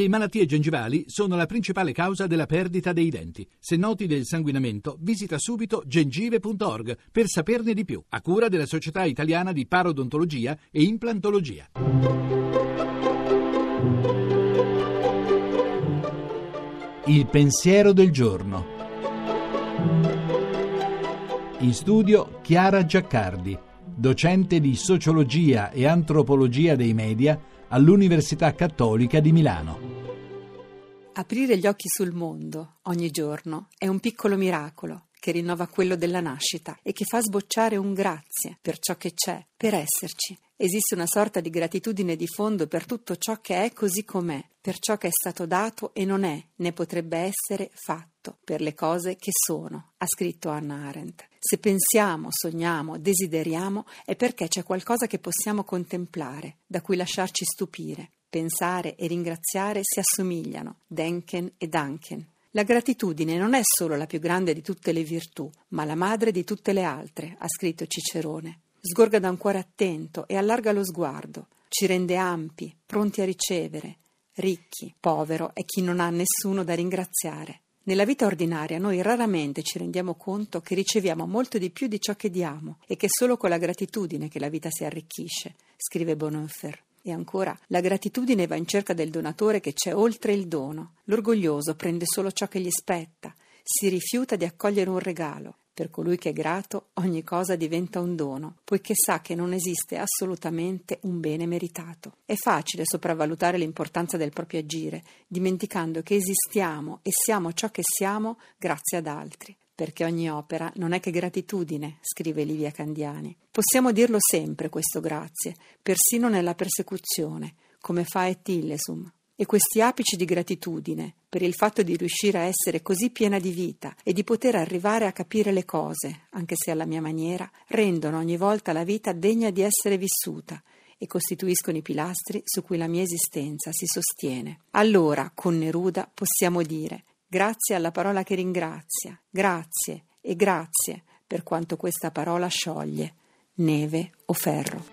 Le malattie gengivali sono la principale causa della perdita dei denti. Se noti del sanguinamento, visita subito gengive.org per saperne di più, a cura della Società Italiana di Parodontologia e Implantologia. Il pensiero del giorno. In studio Chiara Giaccardi, docente di sociologia e antropologia dei media all'Università Cattolica di Milano. Aprire gli occhi sul mondo ogni giorno è un piccolo miracolo che rinnova quello della nascita e che fa sbocciare un grazie per ciò che c'è, per esserci. Esiste una sorta di gratitudine di fondo per tutto ciò che è così com'è, per ciò che è stato dato e non è, né potrebbe essere fatto, per le cose che sono, ha scritto Anna Arendt. Se pensiamo, sogniamo, desideriamo, è perché c'è qualcosa che possiamo contemplare, da cui lasciarci stupire. Pensare e ringraziare si assomigliano, Denken e Danken. La gratitudine non è solo la più grande di tutte le virtù, ma la madre di tutte le altre, ha scritto Cicerone. Sgorga da un cuore attento e allarga lo sguardo, ci rende ampi, pronti a ricevere, ricchi, povero è chi non ha nessuno da ringraziare. Nella vita ordinaria noi raramente ci rendiamo conto che riceviamo molto di più di ciò che diamo e che è solo con la gratitudine che la vita si arricchisce, scrive Bonhoeffer. E ancora, la gratitudine va in cerca del donatore che c'è oltre il dono. L'orgoglioso prende solo ciò che gli spetta, si rifiuta di accogliere un regalo. Per colui che è grato ogni cosa diventa un dono, poiché sa che non esiste assolutamente un bene meritato. È facile sopravvalutare l'importanza del proprio agire, dimenticando che esistiamo e siamo ciò che siamo grazie ad altri perché ogni opera non è che gratitudine, scrive Livia Candiani. Possiamo dirlo sempre questo grazie, persino nella persecuzione, come fa et illesum. E questi apici di gratitudine, per il fatto di riuscire a essere così piena di vita e di poter arrivare a capire le cose, anche se alla mia maniera, rendono ogni volta la vita degna di essere vissuta e costituiscono i pilastri su cui la mia esistenza si sostiene. Allora, con Neruda, possiamo dire Grazie alla parola che ringrazia, grazie e grazie per quanto questa parola scioglie, neve o ferro.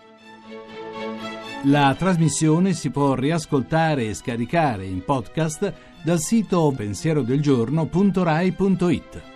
La trasmissione si può riascoltare e scaricare in podcast dal sito pensierodelgiorno.rai.it.